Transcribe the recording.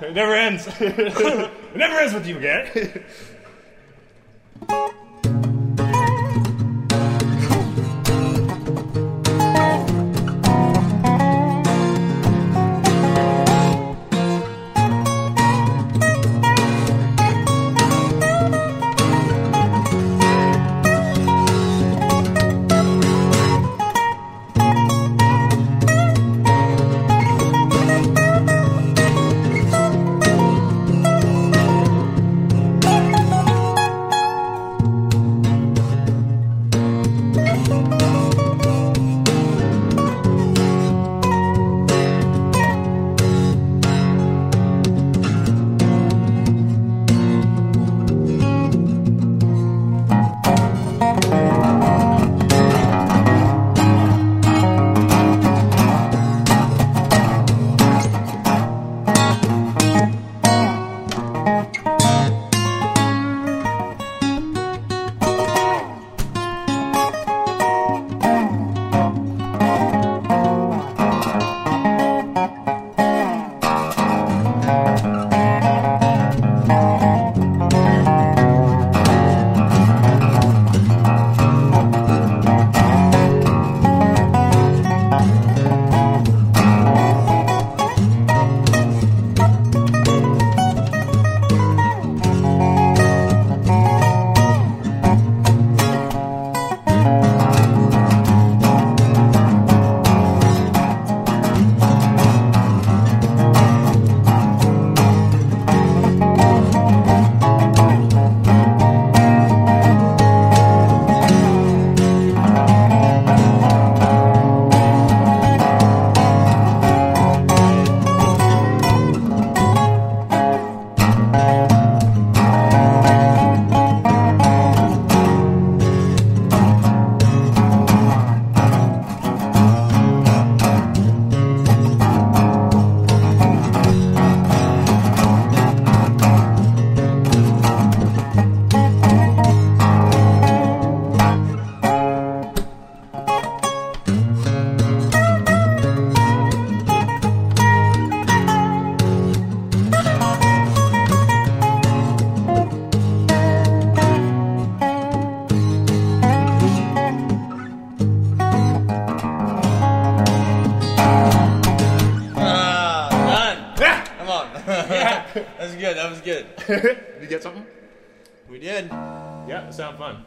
it never ends. it never ends with you, Garrett. Did you get something? We did. Yeah, it sound fun.